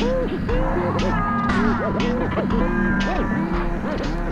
Oh, my God.